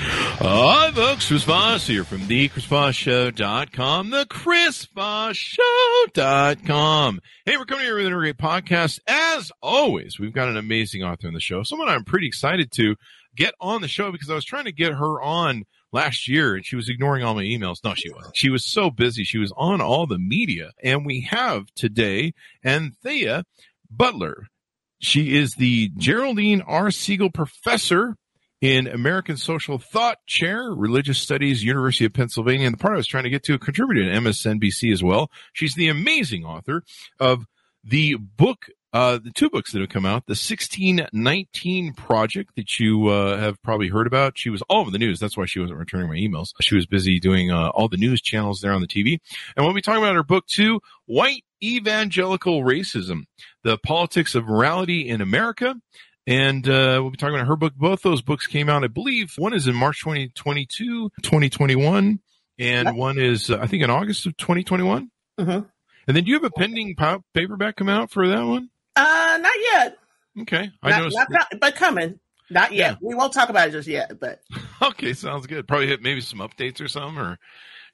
Hi, folks. Chris Voss here from the ChrisVossShow.com, the ChrisVossShow.com. Hey, we're coming here with a great podcast. As always, we've got an amazing author on the show, someone I'm pretty excited to get on the show because I was trying to get her on last year and she was ignoring all my emails. No, she wasn't. She was so busy. She was on all the media. And we have today Anthea Butler. She is the Geraldine R. Segal Professor in American Social Thought Chair, Religious Studies, University of Pennsylvania. And the part I was trying to get to, contributed to MSNBC as well. She's the amazing author of the book uh, the two books that have come out, the 1619 project that you uh, have probably heard about. She was all over the news. That's why she wasn't returning my emails. She was busy doing uh, all the news channels there on the TV. And we'll be talking about her book too, White Evangelical Racism, the Politics of Morality in America. And uh, we'll be talking about her book. Both those books came out, I believe. One is in March 2022, 2021, and one is, uh, I think, in August of 2021. Mm-hmm. And then do you have a pending paperback come out for that one? Uh, not yet. Okay, I know, but coming. Not yet. Yeah. We won't talk about it just yet, but okay, sounds good. Probably hit maybe some updates or something, or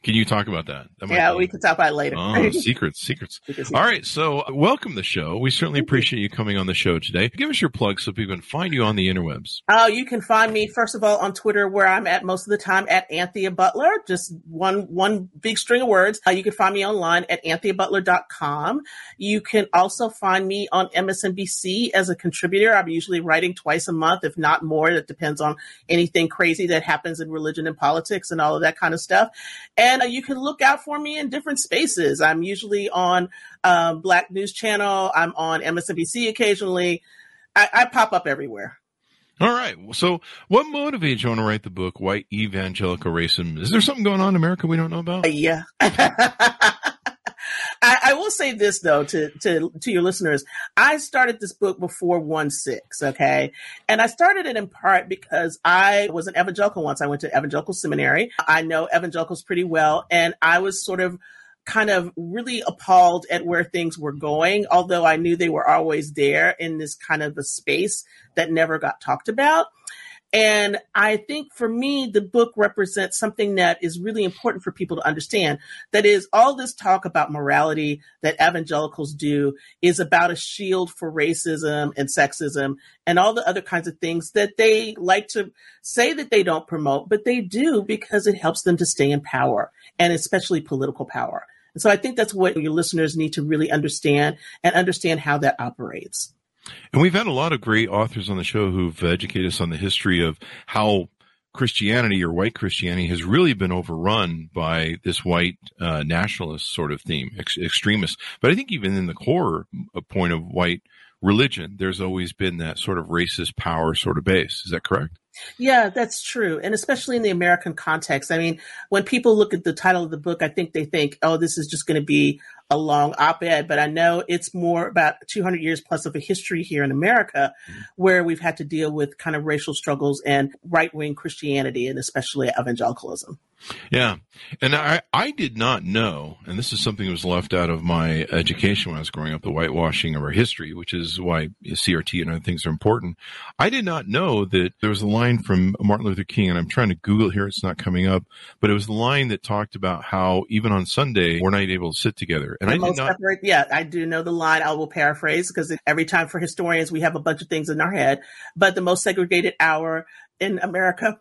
can you talk about that? that yeah, be... we can talk about it later. Oh, secrets, secrets. All right. So, uh, welcome the show. We certainly appreciate you coming on the show today. Give us your plug so people can find you on the interwebs. Oh, you can find me first of all on Twitter, where I'm at most of the time at Anthea Butler. Just one one big string of words. Uh, you can find me online at antheabutler.com. You can also find me on MSNBC as a contributor. I'm usually writing twice a month, if not more. That depends on anything crazy that happens in religion and politics and all of that kind of stuff. And and uh, you can look out for me in different spaces. I'm usually on uh, Black News Channel. I'm on MSNBC occasionally. I, I pop up everywhere. All right. So, what motivates you to write the book, White Evangelical Racism? Is there something going on in America we don't know about? Uh, yeah. I, will say this though to, to to your listeners. I started this book before one six, okay, and I started it in part because I was an evangelical once. I went to evangelical seminary. I know evangelicals pretty well, and I was sort of kind of really appalled at where things were going, although I knew they were always there in this kind of a space that never got talked about. And I think for me, the book represents something that is really important for people to understand. That is, all this talk about morality that evangelicals do is about a shield for racism and sexism and all the other kinds of things that they like to say that they don't promote, but they do because it helps them to stay in power and especially political power. And so I think that's what your listeners need to really understand and understand how that operates. And we've had a lot of great authors on the show who've educated us on the history of how Christianity or white Christianity has really been overrun by this white uh, nationalist sort of theme, ex- extremists. But I think even in the core point of white religion, there's always been that sort of racist power sort of base. Is that correct? Yeah, that's true. And especially in the American context. I mean, when people look at the title of the book, I think they think, oh, this is just going to be a long op-ed, but I know it's more about 200 years plus of a history here in America mm-hmm. where we've had to deal with kind of racial struggles and right-wing Christianity and especially evangelicalism. Yeah. And I, I did not know, and this is something that was left out of my education when I was growing up, the whitewashing of our history, which is why CRT and other things are important. I did not know that there was a line from Martin Luther King, and I'm trying to Google it here, it's not coming up, but it was the line that talked about how even on Sunday, we're not able to sit together. And the I did not. Separate, yeah, I do know the line. I will paraphrase because every time for historians, we have a bunch of things in our head, but the most segregated hour in America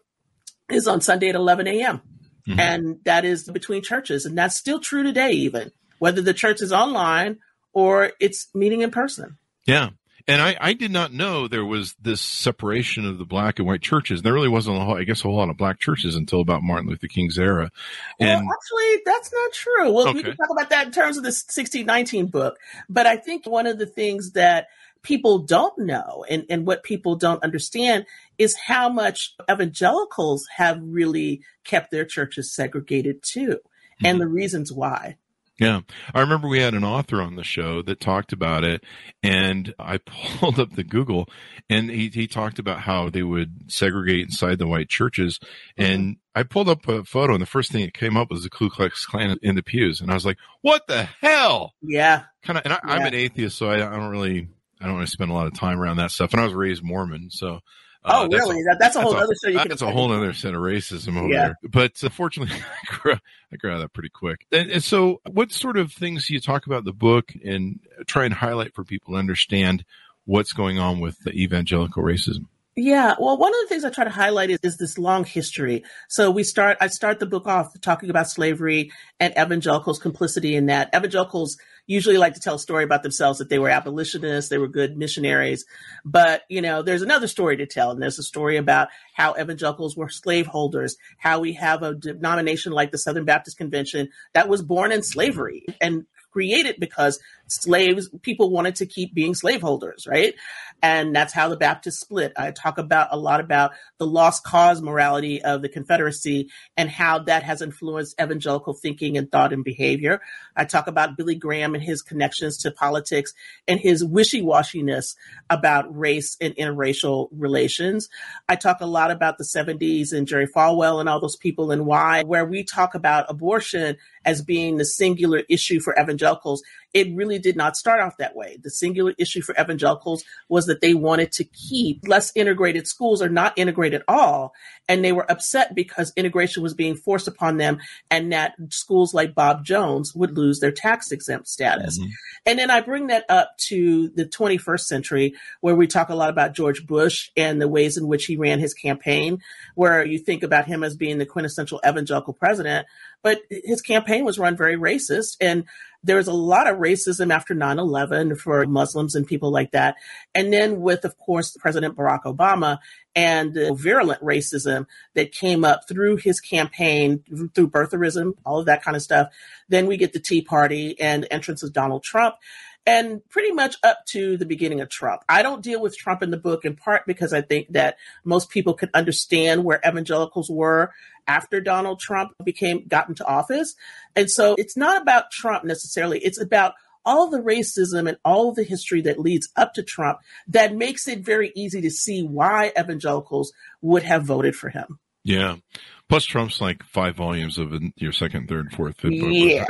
is on Sunday at 11 a.m. Mm-hmm. And that is between churches. And that's still true today, even whether the church is online or it's meeting in person. Yeah. And I, I did not know there was this separation of the black and white churches. There really wasn't, a whole, I guess, a whole lot of black churches until about Martin Luther King's era. And well, actually, that's not true. Well, okay. we can talk about that in terms of the 1619 book. But I think one of the things that people don't know and, and what people don't understand is how much evangelicals have really kept their churches segregated too, mm-hmm. and the reasons why. Yeah. I remember we had an author on the show that talked about it and I pulled up the Google and he, he talked about how they would segregate inside the white churches. Mm-hmm. And I pulled up a photo and the first thing that came up was the Ku Klux Klan in the pews. And I was like, what the hell? Yeah. Kind of, and I, am an atheist, so I, I don't really, I don't want really to spend a lot of time around that stuff. And I was raised Mormon. So uh, oh, really? A, that, that's a whole other show. You that's a whole other set of racism over yeah. there. But unfortunately, I grew, I grew out of that pretty quick. And, and, so, what sort of things do you talk about the book and try and highlight for people to understand what's going on with the evangelical racism? Yeah. Well, one of the things I try to highlight is, is, this long history. So we start, I start the book off talking about slavery and evangelicals' complicity in that. Evangelicals usually like to tell a story about themselves that they were abolitionists, they were good missionaries. But, you know, there's another story to tell. And there's a story about how evangelicals were slaveholders, how we have a denomination like the Southern Baptist Convention that was born in slavery and created because slaves, people wanted to keep being slaveholders, right? And that's how the Baptists split. I talk about a lot about the lost cause morality of the Confederacy and how that has influenced evangelical thinking and thought and behavior. I talk about Billy Graham and his connections to politics and his wishy-washiness about race and interracial relations. I talk a lot about the 70s and Jerry Falwell and all those people and why, where we talk about abortion as being the singular issue for evangelicals it really did not start off that way. The singular issue for evangelicals was that they wanted to keep less integrated schools or not integrate at all. And they were upset because integration was being forced upon them and that schools like Bob Jones would lose their tax exempt status. Mm-hmm. And then I bring that up to the 21st century where we talk a lot about George Bush and the ways in which he ran his campaign, where you think about him as being the quintessential evangelical president, but his campaign was run very racist. And there was a lot of racism after 9-11 for Muslims and people like that. And then with, of course, President Barack Obama and the virulent racism that came up through his campaign, through birtherism, all of that kind of stuff. Then we get the Tea Party and entrance of Donald Trump and pretty much up to the beginning of Trump. I don't deal with Trump in the book in part because I think that most people can understand where evangelicals were after Donald Trump became got into office. And so it's not about Trump necessarily. It's about all the racism and all the history that leads up to Trump that makes it very easy to see why evangelicals would have voted for him. Yeah. Plus, Trump's like five volumes of your second, third, fourth, fifth book. Yeah.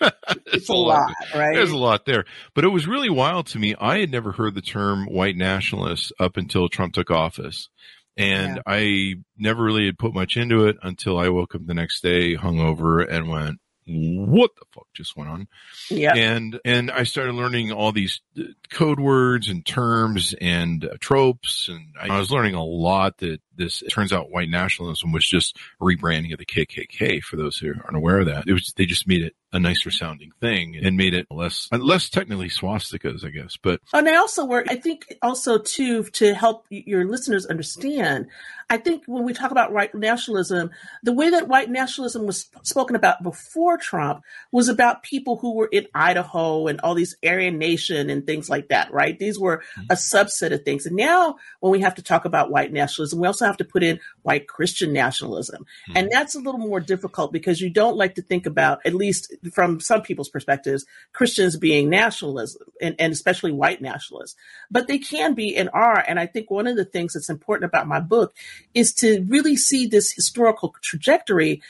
it's a lot, lot, right? There's a lot there. But it was really wild to me. I had never heard the term white nationalist up until Trump took office. And yeah. I never really had put much into it until I woke up the next day hungover and went, what the fuck just went on? Yeah. And, and I started learning all these uh, code words and terms and uh, tropes. And I was learning a lot that this turns out white nationalism was just rebranding of the KKK for those who aren't aware of that. It was, they just made it a nicer sounding thing and made it less, less technically swastikas, I guess. But, and I also work, I think also too, to help your listeners understand, I think when we talk about white nationalism, the way that white nationalism was spoken about before Trump was about people who were in Idaho and all these Aryan Nation and things like that, right? These were mm-hmm. a subset of things. And now when we have to talk about white nationalism, we also have to put in white Christian nationalism. Mm-hmm. And that's a little more difficult because you don't like to think about, at least from some people's perspectives, Christians being nationalism and, and especially white nationalists. But they can be and are. And I think one of the things that's important about my book is to really see this historical trajectory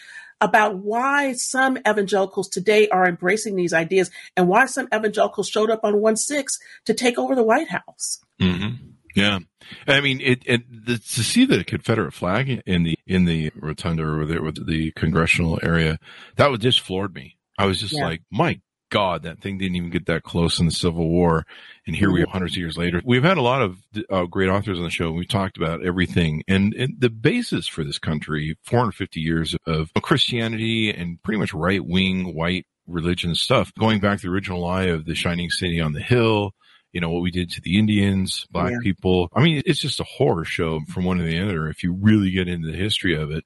about why some evangelicals today are embracing these ideas and why some evangelicals showed up on 1-6 to take over the White House. Mm-hmm. Yeah, I mean, it, it the, to see the Confederate flag in the in the rotunda or the, the congressional area that was just floored me. I was just yeah. like, my God, that thing didn't even get that close in the Civil War. And here we are hundreds of years later. We've had a lot of uh, great authors on the show. We've talked about everything and, and, the basis for this country, 450 years of Christianity and pretty much right wing white religion stuff, going back to the original lie of the shining city on the hill you know, what we did to the Indians, black Yeah. people. I mean, it's just a horror show from one to the other if you really get into the history of it.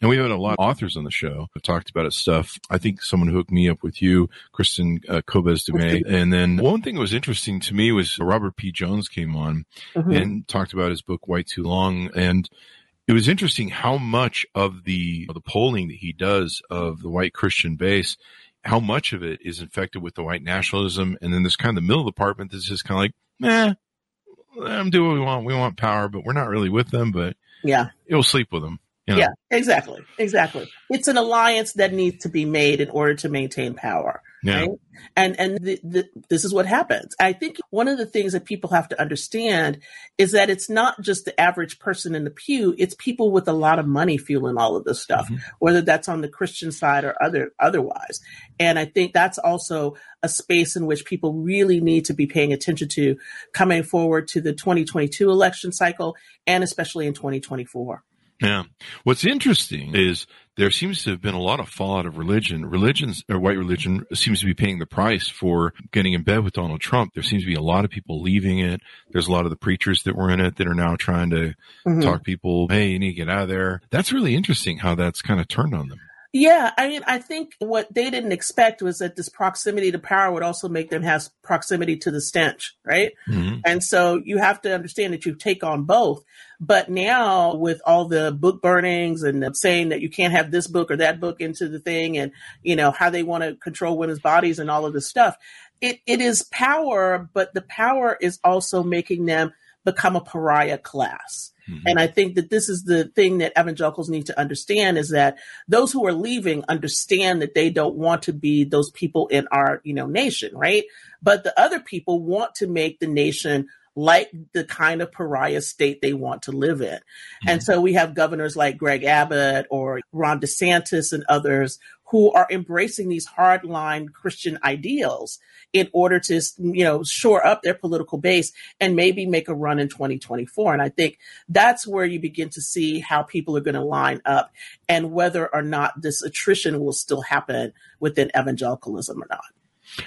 And we've had a lot of authors on the show who talked about it stuff. I think someone hooked me up with you, Kristen uh, Kobes Du Mez. And then one thing that was interesting to me was Robert P. Jones came on Mhm. and talked about his book White Too Long and it was interesting how much of the of the polling that he does of the white Christian base, how much of it is infected with the white nationalism, and then there's kind of the middle department that's just kind of like, nah, let them do what we want. We want power, but we're not really with them, but yeah. it will sleep with them. You know? Yeah, exactly. Exactly. It's an alliance that needs to be made in order to maintain power. Yeah. Right? And and the, the, this is what happens. I think one of the things that people have to understand is that it's not just the average person in the pew; it's people with a lot of money fueling all of this stuff, Mhm. whether that's on the Christian side or other otherwise. And I think that's also a space in which people really need to be paying attention to coming forward to the 2022 election cycle and especially in 2024. Yeah. What's interesting is there seems to have been a lot of fallout of religion. Religions or white religion seems to be paying the price for getting in bed with Donald Trump. There seems to be a lot of people leaving it. There's a lot of the preachers that were in it that are now trying to Mhm. talk people, hey, you need to get out of there. That's really interesting how that's kind of turned on them. Yeah, I mean, I think what they didn't expect was that this proximity to power would also make them have proximity to the stench, right? Mhm. And so you have to understand that you take on both. But now with all the book burnings and saying that you can't have this book or that book into the thing and, you know, how they want to control women's bodies and all of this stuff, it, it is power, but the power is also making them become a pariah class. Mhm. And I think that this is the thing that evangelicals need to understand is that those who are leaving understand that they don't want to be those people in our, you know, nation, right? But the other people want to make the nation like the kind of pariah state they want to live in. And so we have governors like Greg Abbott or Ron DeSantis and others who are embracing these hardline Christian ideals in order to, you know, shore up their political base and maybe make a run in 2024. And I think that's where you begin to see how people are going to line up and whether or not this attrition will still happen within evangelicalism or not.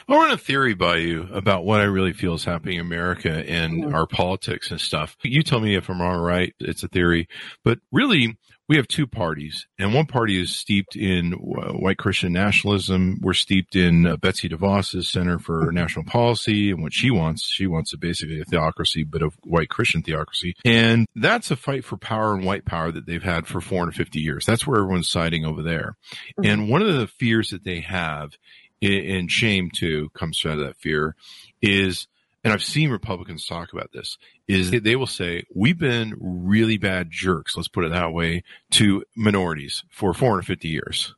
I run a theory by you about what I really feel is happening in America and Mhm. our politics and stuff. You tell me if I'm wrong or right. It's a theory, but really we have two parties and one party is steeped in white Christian nationalism. We're steeped in uh, Betsy DeVos's Center for National Policy and what she wants. She wants a, basically a theocracy, but a white Christian theocracy. And that's a fight for power and white power that they've had for 450 years. That's where everyone's siding over there. And one of the fears that they have and shame too comes out of that fear is and I've seen Republicans talk about this is they will say we've been really bad jerks let's put it that way to minorities for 450 years.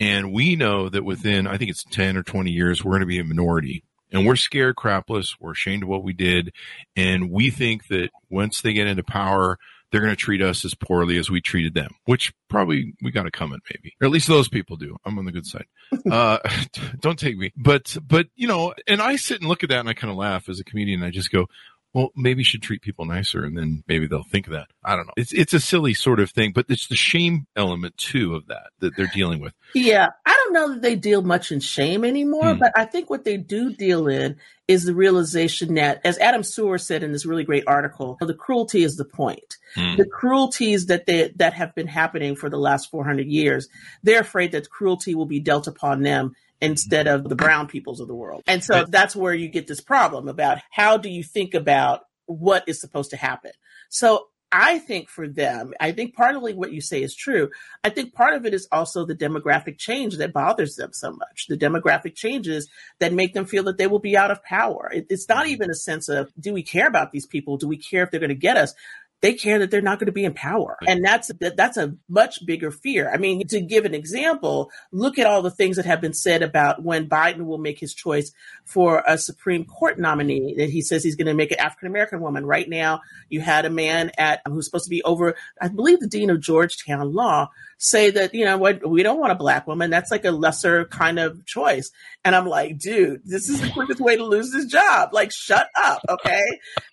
And we know that within I think it's 10 or 20 years we're going to be a minority. And we're scared crapless we're ashamed of what we did. And we think that once they get into power they're going to treat us as poorly as we treated them, which probably we got to come at maybe, or at least those people do. I'm on the good side. uh, don't take me, but, but, you know, and I sit and look at that and I kind of laugh as a comedian. I just go, well, maybe you should treat people nicer and then maybe they'll think of that. I don't know. It's, it's a silly sort of thing, but it's the shame element too of that that they're dealing with. Yeah, I don't know that they deal much in shame anymore, Hmm. but I think what they do deal in is the realization that, as Adam Serwer said in this really great article, the cruelty is the point. Hmm. The cruelties that they that have been happening for the last 400 years, they're afraid that cruelty will be dealt upon them instead of the brown peoples of the world. And so that's where you get this problem about how do you think about what is supposed to happen. So I think for them, I think partly what you say is true. I think part of it is also the demographic change that bothers them so much. The demographic changes that make them feel that they will be out of power. It, it's not mm-hmm. even a sense of, do we care about these people? Do we care if they're going to get us? They care that they're not going to be in power. And that's, that's a much bigger fear. I mean, to give an example, look at all the things that have been said about when Biden will make his choice for a Supreme Court nominee that he says he's going to make an African American woman. Right now, you had a man at who's supposed to be over, I believe the dean of Georgetown Law say that, you know what, we don't want a black woman. That's like a lesser kind of choice. And I'm like, dude, this is the quickest way to lose this job. Like, shut up. Okay.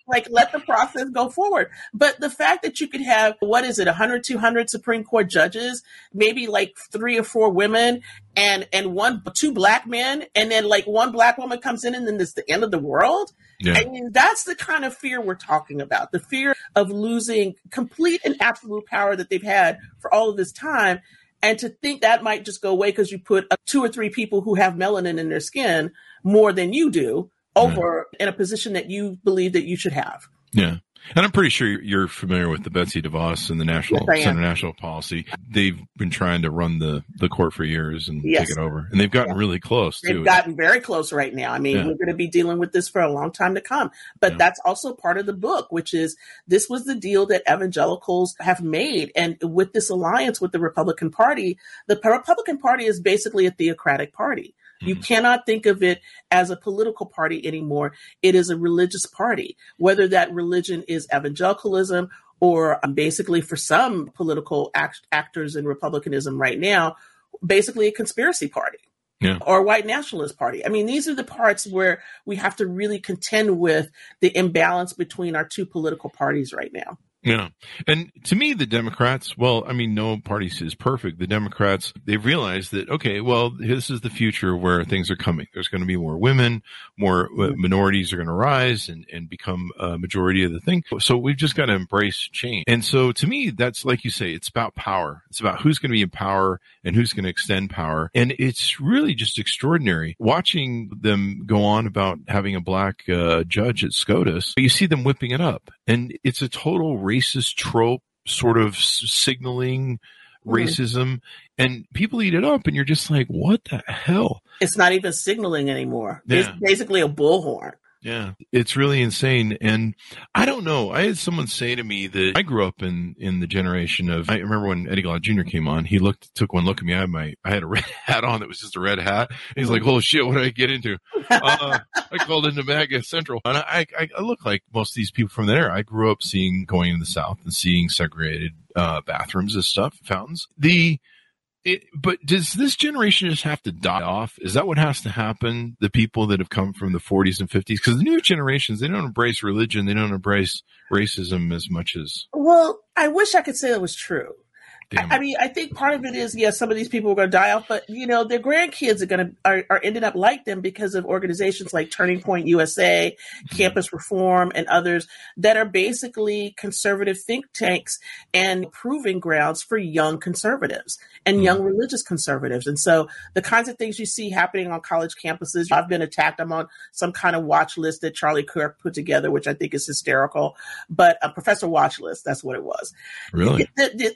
like, let the process go forward. But the fact that you could have, what is it, 100, 200 Supreme Court judges, maybe like three or four women and, and one, two black men, and then like one black woman comes in and then it's the end of the world Yeah. I mean, that's the kind of fear we're talking about. The fear of losing complete and absolute power that they've had for all of this time. And to think that might just go away because you put two or three people who have melanin in their skin more than you do over in a position that you believe that you should have. Yeah. And I'm pretty sure you're familiar with the Betsy DeVos and the National yes, Center National Policy. They've been trying to run the, the court for years and yes. take it over. And they've gotten yeah. really close They've too. gotten very close right now. I mean, yeah. we're going to be dealing with this for a long time to come. But yeah. that's also part of the book, which is this was the deal that evangelicals have made. And with this alliance with the Republican Party, the Republican Party is basically a theocratic party. You mm-hmm. cannot think of it as a political party anymore. It is a religious party, whether that religion is evangelicalism or um, basically for some political act- actors in republicanism right now, basically a conspiracy party. Yeah. Or white nationalist party. I mean, these are the parts where we have to really contend with the imbalance between our two political parties right now. Yeah. And to me, the Democrats, well, I mean, no party is perfect. The Democrats, they've realized that, okay, well, this is the future where things are coming. There's going to be more women, more uh, minorities are going to rise and, and become a majority of the thing. So we've just got to embrace change. And so to me, that's like you say, it's about power. It's about who's going to be in power and who's going to extend power. And it's really just extraordinary watching them go on about having a black uh, judge at SCOTUS. You see them whipping it up and it's a total racist trope sort of signaling mm-hmm. racism and people eat it up and you're just like what the hell it's not even signaling anymore yeah. it's basically a bullhorn yeah, it's really insane. And I don't know. I had someone say to me that I grew up in, in the generation of, I remember when Eddie Glaude Jr. came on, he looked, took one look at me. I had my, I had a red hat on that was just a red hat. He's like, oh shit, what did I get into? Uh, I called into MAGA Central. And I, I, I look like most of these people from there. I grew up seeing, going in the South and seeing segregated, uh, bathrooms and stuff, fountains. The, it, but does this generation just have to die off? Is that what has to happen? The people that have come from the 40s and 50s? Because the new generations, they don't embrace religion. They don't embrace racism as much as. Well, I wish I could say that was true. I, I mean, I think part of it is, yes, some of these people are going to die off, but you know, their grandkids are going to are, are ending up like them because of organizations like Turning Point USA, mm-hmm. Campus Reform, and others that are basically conservative think tanks and proving grounds for young conservatives and mm-hmm. young religious conservatives. And so, the kinds of things you see happening on college campuses, I've been attacked. I'm on some kind of watch list that Charlie Kirk put together, which I think is hysterical. But a professor watch list, that's what it was. Really?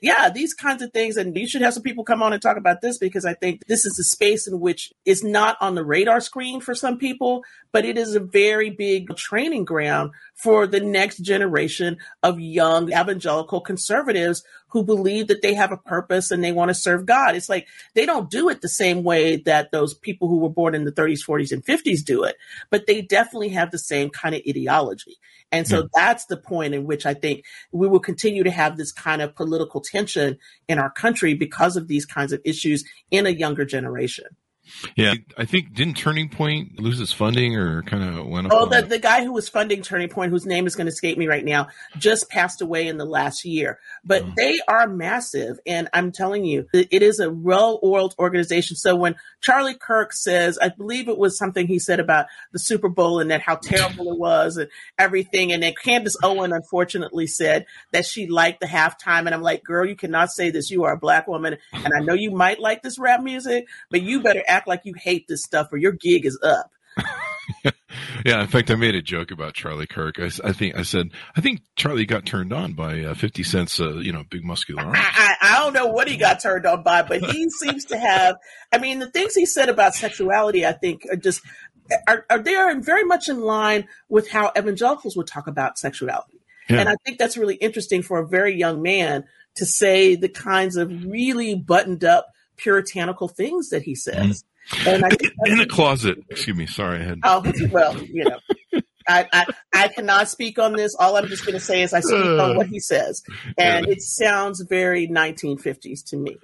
Yeah, these kinds of things. And you should have some people come on and talk about this because I think this is a space in which is not on the radar screen for some people, but it is a very big training ground for the next generation of young evangelical conservatives who believe that they have a purpose and they want to serve God. It's like they don't do it the same way that those people who were born in the 30s, 40s, and 50s do it, but they definitely have the same kind of ideology. And so yeah. that's the point in which I think we will continue to have this kind of political tension in our country because of these kinds of issues in a younger generation. Yeah, I think didn't Turning Point lose its funding or kind of went up? Oh, the, the guy who was funding Turning Point, whose name is going to escape me right now, just passed away in the last year. But oh. they are massive, and I'm telling you, it is a well-oiled organization. So when Charlie Kirk says, I believe it was something he said about the Super Bowl and that how terrible it was and everything, and then Candace Owen unfortunately said that she liked the halftime, and I'm like, girl, you cannot say this. You are a black woman, and I know you might like this rap music, but you better act like you hate this stuff or your gig is up. yeah, in fact, I made a joke about Charlie Kirk. I, I think I said I think Charlie got turned on by uh, Fifty Cent's, uh, you know, big muscular arms. I, I, don't know what he got turned on by, but he seems to have. I mean, the things he said about sexuality, I think, are just are, are they are very much in line with how evangelicals would talk about sexuality, yeah. and I think that's really interesting for a very young man to say the kinds of really buttoned up puritanical things that he says. Mm. And I in the closet. Excuse me. Sorry, I had. Oh well, you know. I, I, I cannot speak on this. All I'm just going to say is I speak uh, on what he says, and yeah. it sounds very 1950s to me.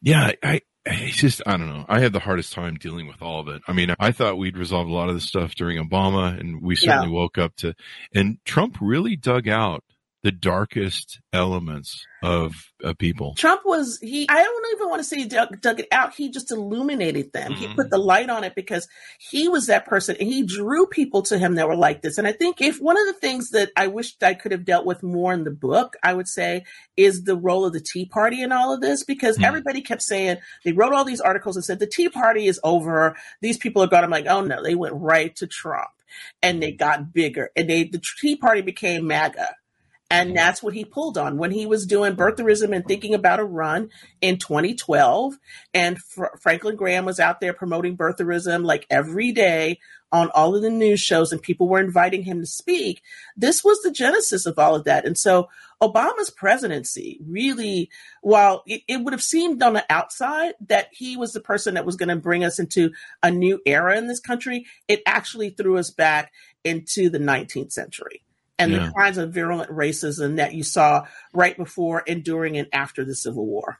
Yeah, I, it's just I don't know. I had the hardest time dealing with all of it. I mean, I thought we'd resolve a lot of this stuff during Obama, and we certainly yeah. woke up to. And Trump really dug out the darkest elements of, of people. Trump was he. I don't even want to say he dug, dug it out. He just illuminated them. Mm-hmm. He put the light on it because he was that person, and he drew people to him that were like this. And I think if one of the things that I wished I could have dealt with more in the book, I would say, is the role of the Tea Party in all of this, because mm-hmm. everybody kept saying they wrote all these articles and said the Tea Party is over. These people are gone. I'm like, oh no, they went right to Trump and they got bigger and they the Tea Party became MAGA and that's what he pulled on when he was doing birtherism and thinking about a run in 2012. And Fr- Franklin Graham was out there promoting birtherism like every day on all of the news shows, and people were inviting him to speak. This was the genesis of all of that. And so Obama's presidency really, while it, it would have seemed on the outside that he was the person that was going to bring us into a new era in this country, it actually threw us back into the 19th century and yeah. the kinds of virulent racism that you saw right before and during and after the Civil War.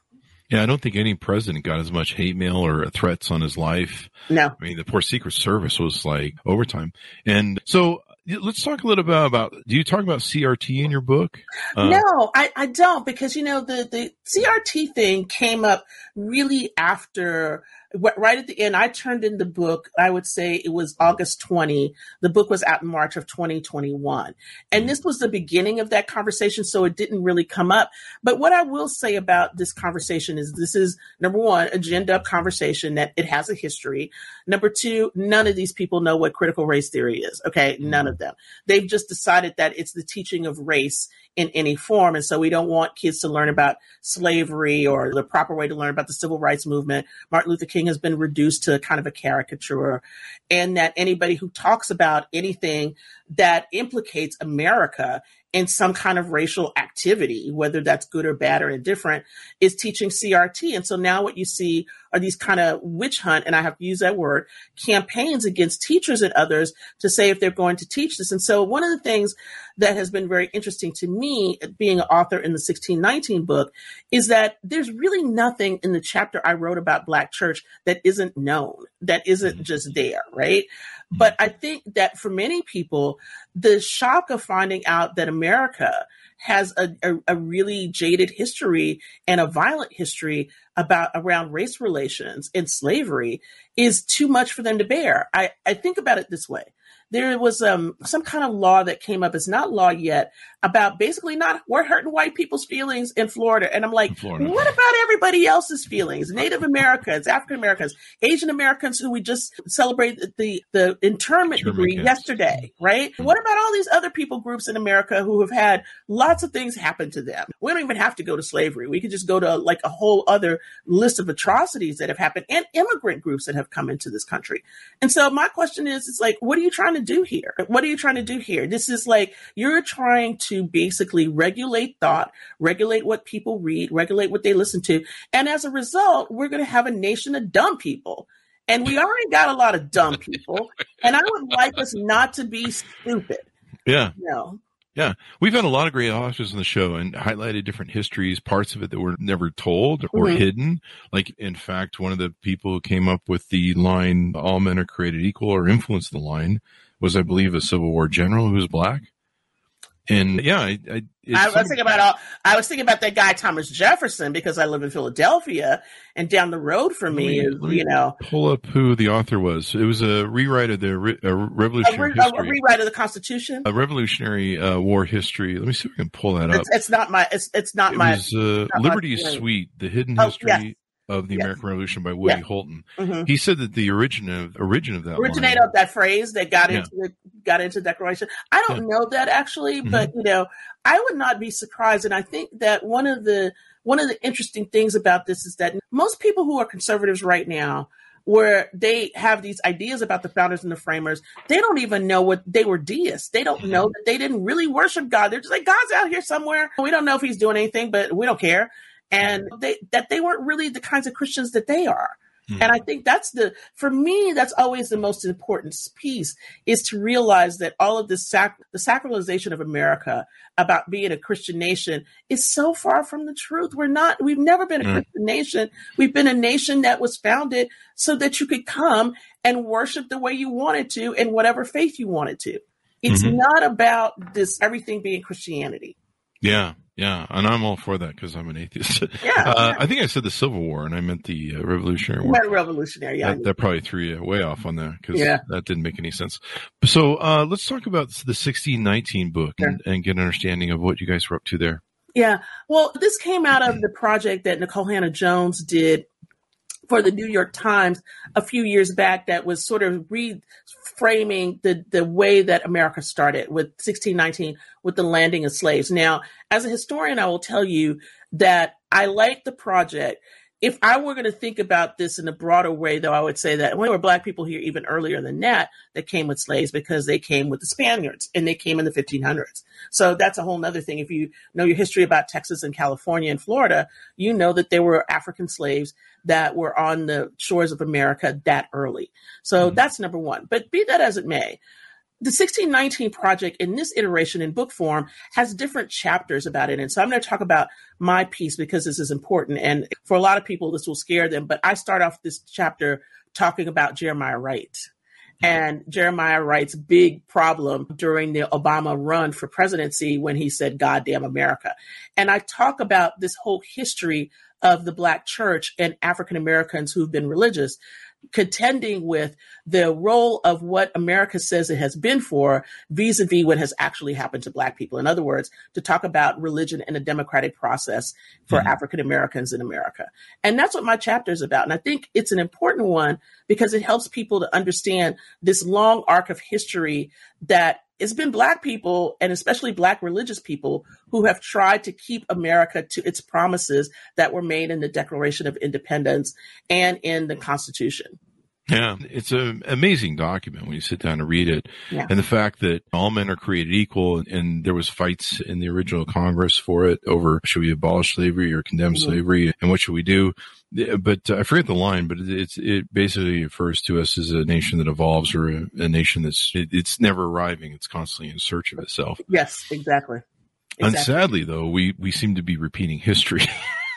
Yeah, I don't think any president got as much hate mail or threats on his life. No. I mean, the poor Secret Service was like overtime. And so let's talk a little bit about, do you talk about CRT in your book? Uh, no, I, I don't because, you know, the, the CRT thing came up really after right at the end, I turned in the book. I would say it was August 20. The book was out in March of 2021. And this was the beginning of that conversation. So it didn't really come up. But what I will say about this conversation is this is number one, agenda conversation that it has a history. Number two, none of these people know what critical race theory is. Okay. None of them. They've just decided that it's the teaching of race in any form. And so we don't want kids to learn about slavery or the proper way to learn about the civil rights movement. Martin Luther King has been reduced to kind of a caricature and that anybody who talks about anything that implicates America in some kind of racial activity, whether that's good or bad or indifferent, is teaching CRT. And so now what you see are these kind of witch hunt, and I have to use that word, campaigns against teachers and others to say if they're going to teach this. And so one of the things that has been very interesting to me, being an author in the 1619 book, is that there's really nothing in the chapter I wrote about Black church that isn't known, that isn't mm-hmm. just there, right? But I think that for many people, the shock of finding out that America has a, a, a, really jaded history and a violent history about around race relations and slavery is too much for them to bear. I, I think about it this way there was um, some kind of law that came up. It's not law yet about basically not we're hurting white people's feelings in Florida. And I'm like, what about everybody else's feelings? Native Americans, African Americans, Asian Americans who we just celebrated the the internment degree yesterday, right? Mm-hmm. What about all these other people groups in America who have had lots of things happen to them? We don't even have to go to slavery. We could just go to like a whole other list of atrocities that have happened and immigrant groups that have come into this country. And so my question is, it's like, what are you trying to do here? What are you trying to do here? This is like you're trying to basically regulate thought, regulate what people read, regulate what they listen to. And as a result, we're going to have a nation of dumb people. And we already got a lot of dumb people. and I would like us not to be stupid. Yeah. No. Yeah, we've had a lot of great authors on the show and highlighted different histories, parts of it that were never told or mm-hmm. hidden. Like, in fact, one of the people who came up with the line, all men are created equal or influenced the line was, I believe, a Civil War general who was black. And yeah, I, I, I was thinking about all, I was thinking about that guy Thomas Jefferson because I live in Philadelphia, and down the road from me, is, you know, pull up who the author was. It was a rewrite of the a Revolutionary a, History, a rewrite of the Constitution, a Revolutionary uh, War history. Let me see if I can pull that up. It's, it's not my. It's it's not it my. Was, uh, not Liberty is Sweet: The Hidden oh, History. Yes of the yes. American Revolution by Woody yes. Holton. Mm-hmm. He said that the origin of origin of that originate line, of that phrase that got yeah. into the got into Declaration. I don't yeah. know that actually, mm-hmm. but you know, I would not be surprised. And I think that one of the one of the interesting things about this is that most people who are conservatives right now where they have these ideas about the founders and the framers, they don't even know what they were deists. They don't know mm-hmm. that they didn't really worship God. They're just like, God's out here somewhere. We don't know if he's doing anything, but we don't care and they, that they weren't really the kinds of Christians that they are. Mm-hmm. And I think that's the, for me, that's always the most important piece is to realize that all of this, sac- the sacralization of America about being a Christian nation is so far from the truth. We're not, we've never been a mm-hmm. Christian nation. We've been a nation that was founded so that you could come and worship the way you wanted to in whatever faith you wanted to. It's mm-hmm. not about this, everything being Christianity. Yeah, yeah, and I'm all for that because I'm an atheist. Yeah, uh. I think I said the Civil War, and I meant the uh, Revolutionary War. Revolutionary. Yeah. That, that probably threw you way off on that because Yeah. that didn't make any sense. So uh, let's talk about the 1619 book and, and get an understanding of what you guys were up to there. Yeah. Well, this came out of the project that Nikole Hannah Jones did for the New York Times a few years back that was sort of reframing the, the way that America started with 1619 with the landing of slaves. Now, as a historian, I will tell you that I like the project. If I were going to think about this in a broader way, though, I would say that when there were black people here even earlier than that that came with slaves because they came with the Spaniards and they came in the 1500s. So that's a whole nother thing. If you know your history about Texas and California and Florida, you know that there were African slaves that were on the shores of America that early. So Mhm. that's number one. But be that as it may, the 1619 project in this iteration in book form has different chapters about it. And so I'm going to talk about my piece because this is important. And for a lot of people, this will scare them. But I start off this chapter talking about Jeremiah Wright and Jeremiah Wright's big problem during the Obama run for presidency when he said, goddamn America. And I talk about this whole history of the Black church and African Americans who've been religious contending with the role of what America says it has been for vis-a-vis what has actually happened to black people. In other words, to talk about religion and a democratic process for Mhm. African Americans in America. And that's what my chapter is about. And I think it's an important one because it helps people to understand this long arc of history that it's been black people and especially black religious people who have tried to keep America to its promises that were made in the Declaration of Independence and in the Constitution. Yeah, it's an amazing document when you sit down and read it. Yeah. And the fact that all men are created equal and, and there was fights in the original Congress for it over should we abolish slavery or condemn Mhm. slavery and what should we do? But uh, I forget the line, but it's, it basically refers to us as a nation that evolves or a, a nation that's, it, it's never arriving. It's constantly in search of itself. Yes, exactly. And sadly though, we, we seem to be repeating history.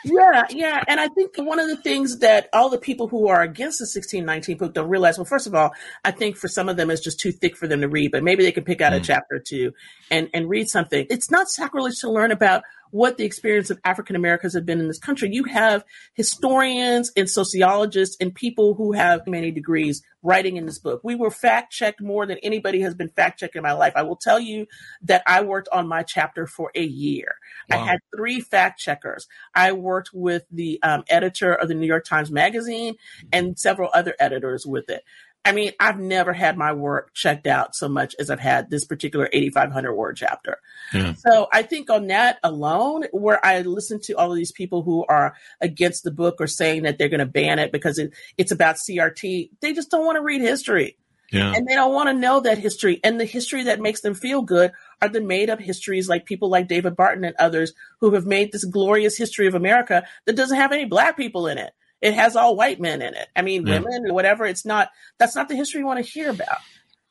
Yeah, yeah. And I think one of the things that all the people who are against the 1619 book don't realize, well, first of all, I think for some of them it's just too thick for them to read, but maybe they can pick out a Mm. chapter or two and, and read something. It's not sacrilege to learn about what the experience of African Americans have been in this country. You have historians and sociologists and people who have many degrees writing in this book. We were fact checked more than anybody has been fact checked in my life. I will tell you that I worked on my chapter for a year. I had three fact checkers. I worked with the um, editor of the New York Times Magazine and several other editors with it. I mean, I've never had my work checked out so much as I've had this particular 8,500 word chapter. Yeah. So I think on that alone, where I listen to all of these people who are against the book or saying that they're going to ban it because it, it's about CRT, they just don't want to read history yeah. and they don't want to know that history. And the history that makes them feel good are the made up histories like people like David Barton and others who have made this glorious history of America that doesn't have any black people in it. It has all white men in it. I mean, Yeah. women, whatever. It's not, that's not the history you want to hear about.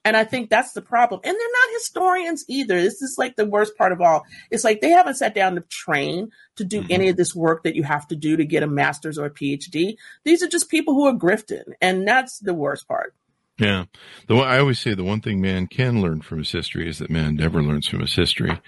And I think that's the problem. And they're not historians either. This is like the worst part of all. It's like they haven't sat down to train to do Mhm. any of this work that you have to do to get a master's or a PhD. These are just people who are grifting. And that's the worst part. Yeah. The one, I always say the one thing man can learn from his history is that man never learns from his history.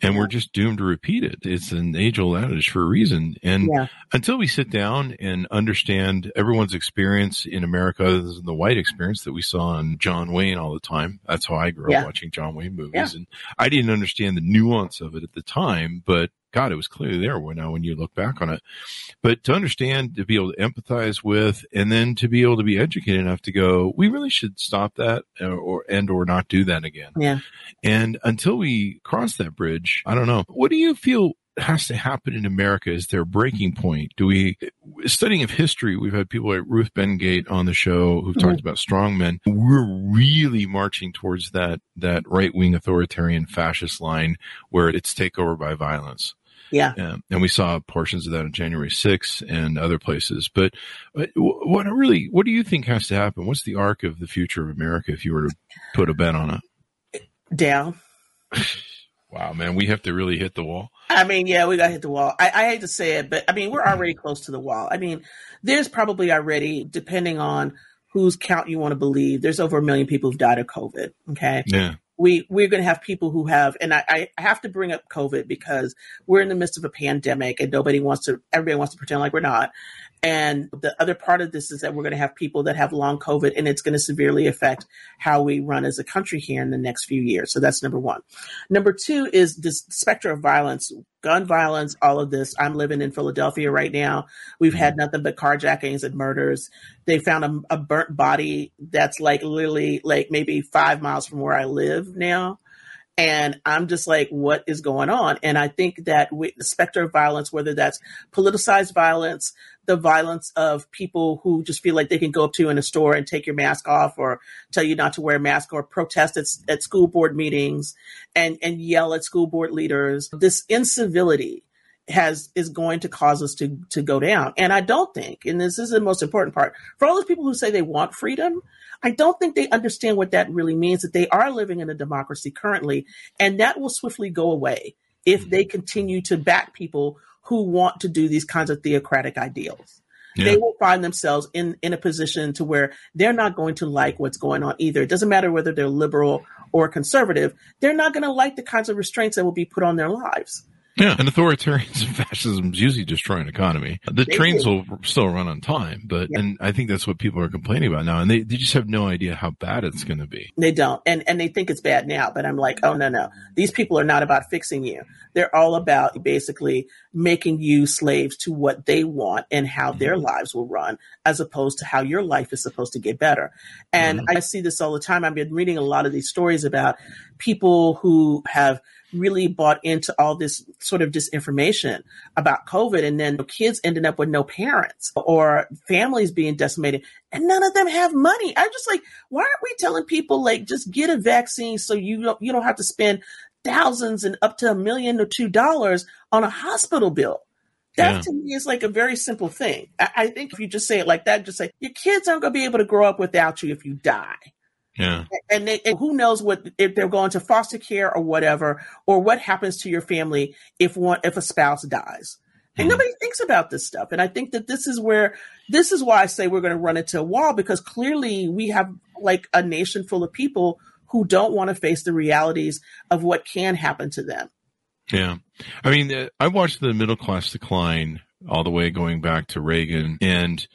And we're just doomed to repeat it. It's an age old adage for a reason. And Yeah. until we sit down and understand everyone's experience in America, other than the white experience that we saw on John Wayne all the time. That's how I grew Yeah. up watching John Wayne movies. Yeah. And I didn't understand the nuance of it at the time, but God, it was clearly there when now when you look back on it. But to understand, to be able to empathize with, and then to be able to be educated enough to go, we really should stop that or, or and or not do that again. Yeah. And until we cross that bridge, I don't know. What do you feel has to happen in America? Is their breaking point? Do we, studying of history, we've had people like Ruth Ben-Ghiat on the show who've talked mm-hmm. about strongmen. We're really marching towards that, that right wing authoritarian fascist line where it's takeover by violence. Yeah. Yeah. And we saw portions of that on January 6th and other places. But but what really, what do you think has to happen? What's the arc of the future of America if you were to put a bet on it? Down. Wow, man, we have to really hit the wall. I mean, yeah, we got hit the wall. I, I hate to say it, but I mean, we're already close to the wall. I mean, there's probably already, depending on whose count you want to believe, there's over a million people who've died of COVID. Okay. Yeah. we we're going to have people who have, and I, I have to bring up COVID because we're in the midst of a pandemic, and nobody wants to. Everybody wants to pretend like we're not. And the other part of this is that we're going to have people that have long COVID, and it's going to severely affect how we run as a country here in the next few years. So that's number one. Number two is this specter of violence, gun violence, all of this. I'm living in Philadelphia right now. We've had mm-hmm. nothing but carjackings and murders. They found a, a burnt body that's like literally like maybe five miles from where I live now. And I'm just like, what is going on? And I think that with the specter of violence, whether that's politicized violence, the violence of people who just feel like they can go up to you in a store and take your mask off or tell you not to wear a mask or protest at, at school board meetings and, and yell at school board leaders. This incivility has is going to cause us to to go down. And I don't think, and this is the most important part, for all those people who say they want freedom, I don't think they understand what that really means, that they are living in a democracy currently, and that will swiftly go away if they mm-hmm. continue to back people who want to do these kinds of theocratic ideals. Yeah. They will find themselves in, in a position to where they're not going to like what's going on either. It doesn't matter whether they're liberal or conservative, they're not going to like the kinds of restraints that will be put on their lives. Yeah, and authoritarians and fascism usually destroy an economy. The they trains do. will still run on time, but yeah. and I think that's what people are complaining about now, and they, they just have no idea how bad it's going to be. They don't, and and they think it's bad now. But I'm like, oh no, no, these people are not about fixing you. They're all about basically making you slaves to what they want and how mm-hmm. their lives will run, as opposed to how your life is supposed to get better. And mm-hmm. I see this all the time. I've been reading a lot of these stories about people who have really bought into all this sort of disinformation about COVID. And then the kids ended up with no parents or families being decimated and none of them have money. I'm just like, why aren't we telling people like just get a vaccine so you don't, you don't have to spend thousands and up to a million or two dollars on a hospital bill? That yeah. to me is like a very simple thing. I, I think if you just say it like that, just say your kids aren't going to be able to grow up without you if you die. Yeah. And, they, and, who knows what if they're going to foster care or whatever, or what happens to your family if one if a spouse dies. And mm-hmm. nobody thinks about this stuff. And I think that this is where this is why I say we're going to run into a wall because clearly we have like a nation full of people who don't want to face the realities of what can happen to them. Yeah. I mean, uh, I watched the middle class decline all the way going back to Reagan and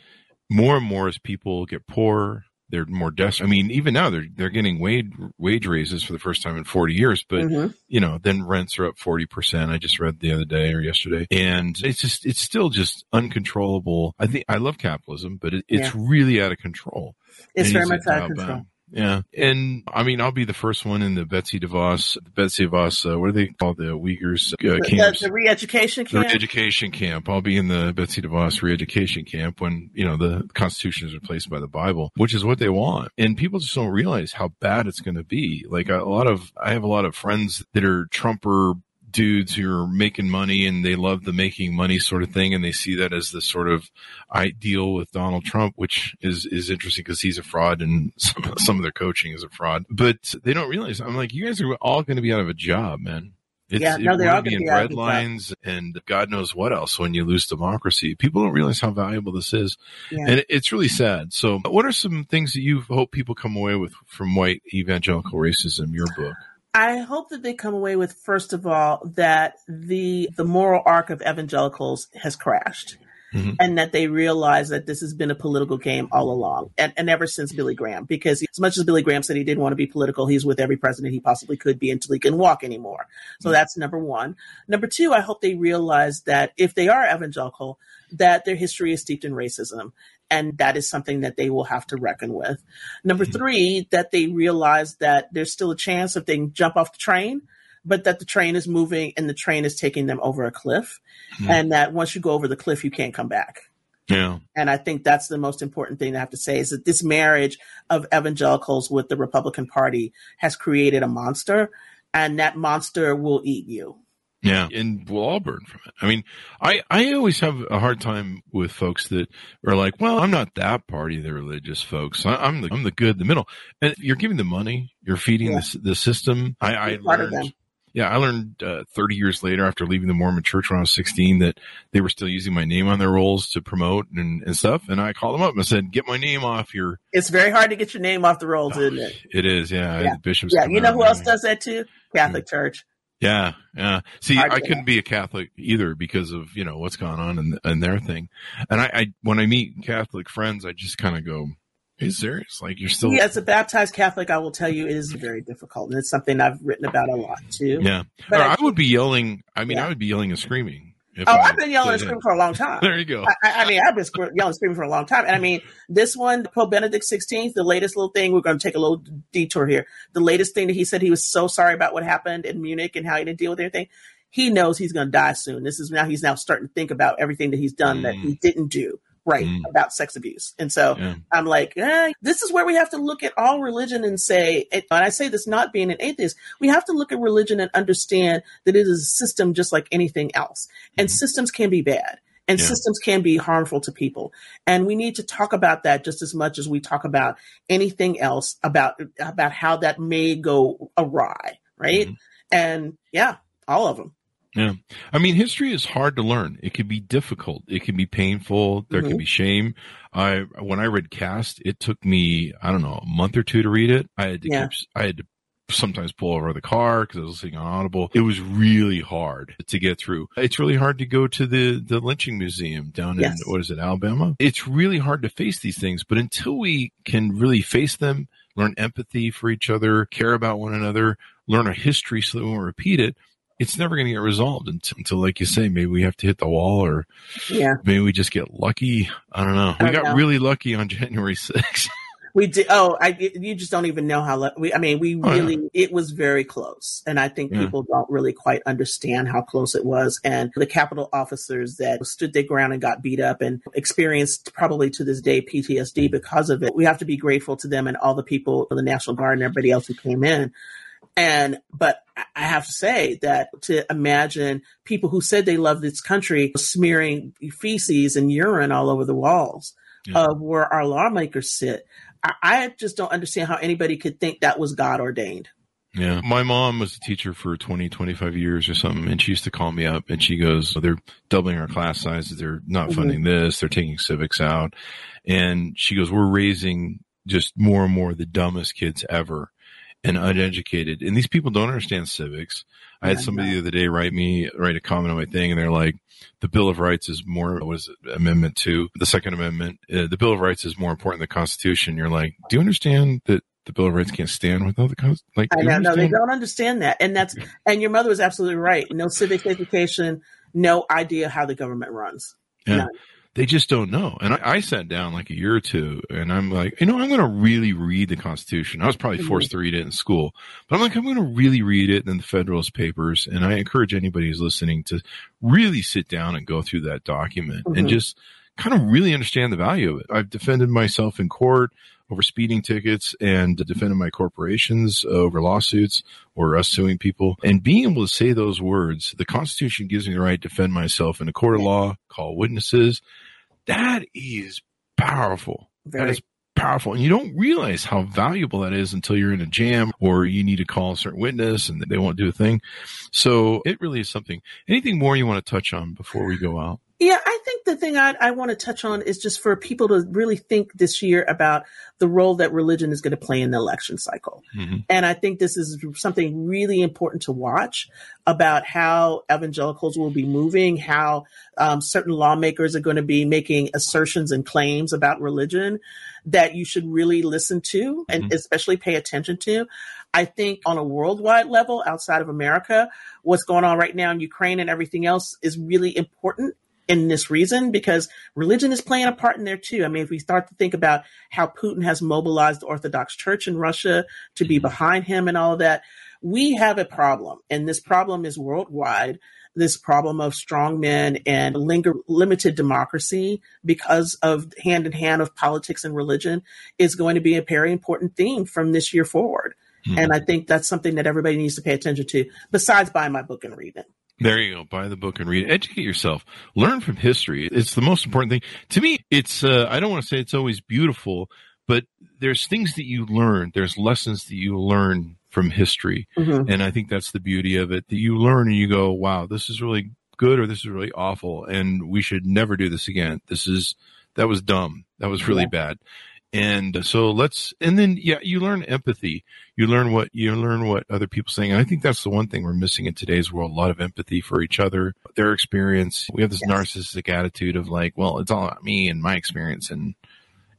more and more as people get poorer, they're more desperate. I mean, even now they're they're getting wage wage raises for the first time in 40 years, but mm-hmm. you know, then rents are up 40 percent. I just read the other day or yesterday, and it's just it's still just uncontrollable. I think I love capitalism, but it, it's yeah. really out of control. It's very much out of control. Yeah. And I mean, I'll be the first one in the Betsy DeVos, the Betsy DeVos, uh, what do they call the Uyghurs uh, camps? The, the re-education camp? The re-education camp. I'll be in the Betsy DeVos re-education camp when, you know, the Constitution is replaced by the Bible, which is what they want. And people just don't realize how bad it's going to be. Like a lot of, I have a lot of friends that are Trumper dudes who are making money and they love the making money sort of thing and they see that as the sort of ideal with Donald Trump, which is is interesting because he's a fraud and some, some of their coaching is a fraud. But they don't realize I'm like, you guys are all going to be out of a job, man. It's, yeah, no, they're all going to be in red lines and God knows what else when you lose democracy. People don't realize how valuable this is, yeah. and it's really sad. So, what are some things that you hope people come away with from white evangelical racism? Your book. I hope that they come away with first of all that the the moral arc of evangelicals has crashed. Mm-hmm. And that they realize that this has been a political game all along, and, and ever since Billy Graham. Because as much as Billy Graham said he didn't want to be political, he's with every president he possibly could be until he can walk anymore. So mm-hmm. that's number one. Number two, I hope they realize that if they are evangelical, that their history is steeped in racism and that is something that they will have to reckon with. Number mm-hmm. three, that they realize that there's still a chance if they can jump off the train, but that the train is moving and the train is taking them over a cliff, mm-hmm. and that once you go over the cliff, you can't come back. Yeah. And I think that's the most important thing to have to say is that this marriage of evangelicals with the Republican Party has created a monster, and that monster will eat you. Yeah, and we'll all burn from it. I mean, I, I always have a hard time with folks that are like, well, I'm not that party, the religious folks. I, am the I'm the good, the middle. And you're giving the money, you're feeding yeah. the the system. I, I learned, Yeah, I learned uh, 30 years later after leaving the Mormon church when I was 16 that they were still using my name on their rolls to promote and, and stuff. And I called them up and said, "Get my name off your." It's very hard to get your name off the rolls, oh, isn't it? It is, yeah. Yeah, bishops. yeah. You know who else does that too? Catholic Church. Yeah, yeah. See, to I couldn't be a Catholic either because of you know what's gone on in, in their thing. And I, I when I meet Catholic friends, I just kind of go, "Is serious? Like you're still?" Yeah, as a baptized Catholic, I will tell you it is very difficult, and it's something I've written about a lot too. Yeah. But I I, would be yelling. I mean, Yeah. I would be yelling and screaming. If Oh, I I've been yelling and screaming for a long time. There you go. I, I mean, I've been scre- yelling and screaming for a long time. And I mean, this one, Pope Benedict XVI, the latest little thing, we're going to take a little detour here. The latest thing that he said he was so sorry about what happened in Munich and how he didn't deal with everything. He knows he's going to die soon. This is now, he's now starting to think about everything that he's done that he mm. didn't do right Mm. about sex abuse. And so Yeah. I'm like, eh, this is where we have to look at all religion and say, and I say this not being an atheist, we have to look at religion and understand that it is a system just like anything else. And systems can be bad. And Yeah. systems can be harmful to people. And we need to talk about that just as much as we talk about anything else about, about how that may go awry. Right. Mhm. And yeah, all of them. Yeah. I mean, history is hard to learn. It can be difficult. It can be painful. There can Mhm. be shame. I, when I read Caste, it took me, I don't know, a month or two to read it. I had to, Yeah. keep, I had to sometimes pull over the car because I was listening on Audible. It was really hard to get through. It's really hard to go to the, the lynching museum down Yes. in, what is it, Alabama? It's really hard to face these things, but until we can really face them, learn empathy for each other, care about one another, learn a history so that we won't repeat it, it's never going to get resolved until, until, like you say, maybe we have to hit the wall or Yeah. maybe we just get lucky. I don't know. I we don't got know. really lucky on January 6th. We did. Oh, I, you just don't even know how. We, I mean, we Oh, yeah. really. It was very close, and I think Yeah. people don't really quite understand how close it was. And the Capitol officers that stood their ground and got beat up and experienced probably to this day PTSD because of it. We have to be grateful to them and all the people, the National Guard and everybody else who came in. And, but I- have to say that to imagine people who said they love this country smearing feces and urine all over the walls Yeah. of where our lawmakers sit. I, I just don't understand how anybody could think that was God ordained. Yeah. My mom was a teacher for 20, 25 years or something, and she used to call me up and she goes, They're doubling our class sizes. They're not Mhm. funding this. They're taking civics out. And she goes, We're raising just more and more the dumbest kids ever and uneducated. And these people don't understand civics. I had somebody the other day write me, write a comment on my thing, and they're like, the Bill of Rights is more, what was it, Amendment 2, the Second Amendment, uh, the Bill of Rights is more important than the Constitution. You're like, do you understand that the Bill of Rights can't stand without the Constitution? Like, I know, no, they don't understand that. And that's, and your mother was absolutely right. No civics education, no idea how the government runs. Yeah. None. They just don't know. And I, I sat down like a year or two and I'm like, you know, I'm going to really read the Constitution. I was probably forced to read it in school, but I'm like, I'm going to really read it in the Federalist Papers. And I encourage anybody who's listening to really sit down and go through that document and Mhm. just kind of really understand the value of it. I've defended myself in court over speeding tickets and defending my corporations over lawsuits or us suing people. And being able to say those words, the Constitution gives me the right to defend myself in a court of law, call witnesses. That is powerful. That Very, is powerful. And you don't realize how valuable that is until you're in a jam or you need to call a certain witness and they won't do a thing. So it really is something. Anything more you want to touch on before we go out? Yeah, I think the thing I, I want to touch on is just for people to really think this year about the role that religion is going to play in the election cycle. Mhm. And I think this is something really important to watch about how evangelicals will be moving, how um, certain lawmakers are going to be making assertions and claims about religion that you should really listen to and Mhm. especially pay attention to. I think on a worldwide level, outside of America, what's going on right now in Ukraine and everything else is really important in this reason because religion is playing a part in there too. I mean, if we start to think about how Putin has mobilized the Orthodox Church in Russia to be behind him and all of that, we have a problem. And this problem is worldwide. This problem of strong men and linger, limited democracy because of hand in hand of politics and religion is going to be a very important theme from this year forward. Mhm. And I think that's something that everybody needs to pay attention to, besides buying my book and reading it. There you go. Buy the book and read it. Educate yourself. Learn from history. It's the most important thing. To me, it's, uh, I don't want to say it's always beautiful, but there's things that you learn. There's lessons that you learn from history. Mhm. And I think that's the beauty of it that you learn and you go, wow, this is really good or this is really awful. And we should never do this again. This is, that was dumb. That was really Yeah. bad. And so let's, and then, yeah, you learn empathy. You learn what, you learn what other people saying. And I think that's the one thing we're missing in today's world, a lot of empathy for each other, their experience. We have this Yes. narcissistic attitude of like, well, it's all about me and my experience. And,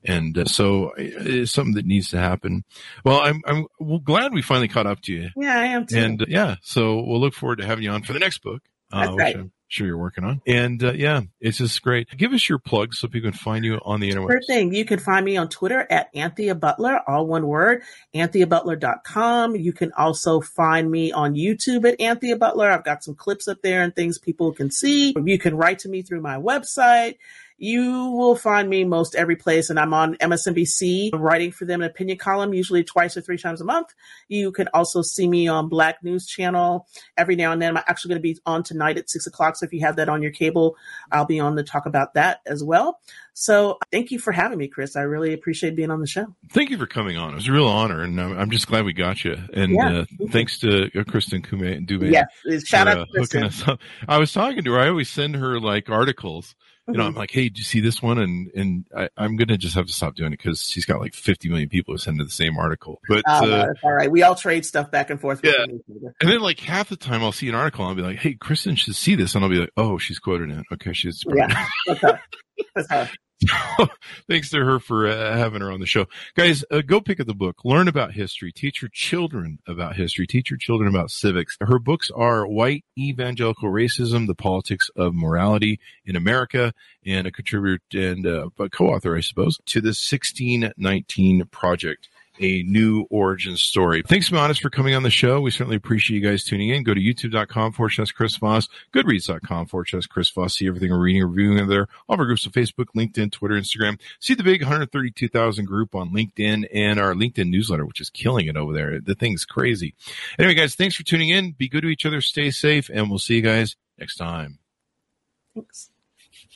and uh, so it's something that needs to happen. Well, I'm, I'm well, glad we finally caught up to you. Yeah, I am too. And uh, yeah, so we'll look forward to having you on for the next book, uh, That's right. I'm sure you're working on. And uh, yeah, it's just great. Give us your plugs so people can find you on the internet. Sure thing. You can find me on Twitter at Anthea Butler, all one word, antheabutler.com. You can also find me on YouTube at Anthea Butler. I've got some clips up there and things people can see. You can write to me through my website. You will find me most every place, and I'm on MSNBC writing for them an opinion column, usually twice or three times a month. You can also see me on Black News Channel every now and then. I'm actually going to be on tonight at six o'clock. So if you have that on your cable, I'll be on to talk about that as well. So thank you for having me, Chris. I really appreciate being on the show. Thank you for coming on. It was a real honor, and I'm, just glad we got you. And Yeah, uh, thanks to uh, Kristin Kobes Du Mez Yes, shout for, out uh, hooking us up. I was talking to her. I always send her like articles. You know, I'm like, hey, did you see this one? And and I, I'm gonna just have to stop doing it because she's got like 50 million people who send her the same article. But Oh, uh, all right. We all trade stuff back and forth. Yeah. And then like half the time I'll see an article and I'll be like, Hey, Kristin should see this. And I'll be like, Oh, she's quoted it. Okay. She's Yeah. That's her. That's her. Thanks to her for uh, having her on the show. Guys, uh, go pick up the book. Learn about history. Teach your children about history. Teach your children about civics. Her books are White Evangelical Racism, The Politics of Morality in America, and a contributor and uh, a co-author, I suppose, to the 1619 Project. A new origin story. Thanks, Modest, for coming on the show. We certainly appreciate you guys tuning in. Go to youtube.com forward slash Chris Voss, goodreads.com forward slash Chris Voss. See everything we're reading reviewing in there. All of our groups on Facebook, LinkedIn, Twitter, Instagram. See the big 132,000 group on LinkedIn and our LinkedIn newsletter, which is killing it over there. The thing's crazy. Anyway, guys, thanks for tuning in. Be good to each other. Stay safe and we'll see you guys next time. Thanks.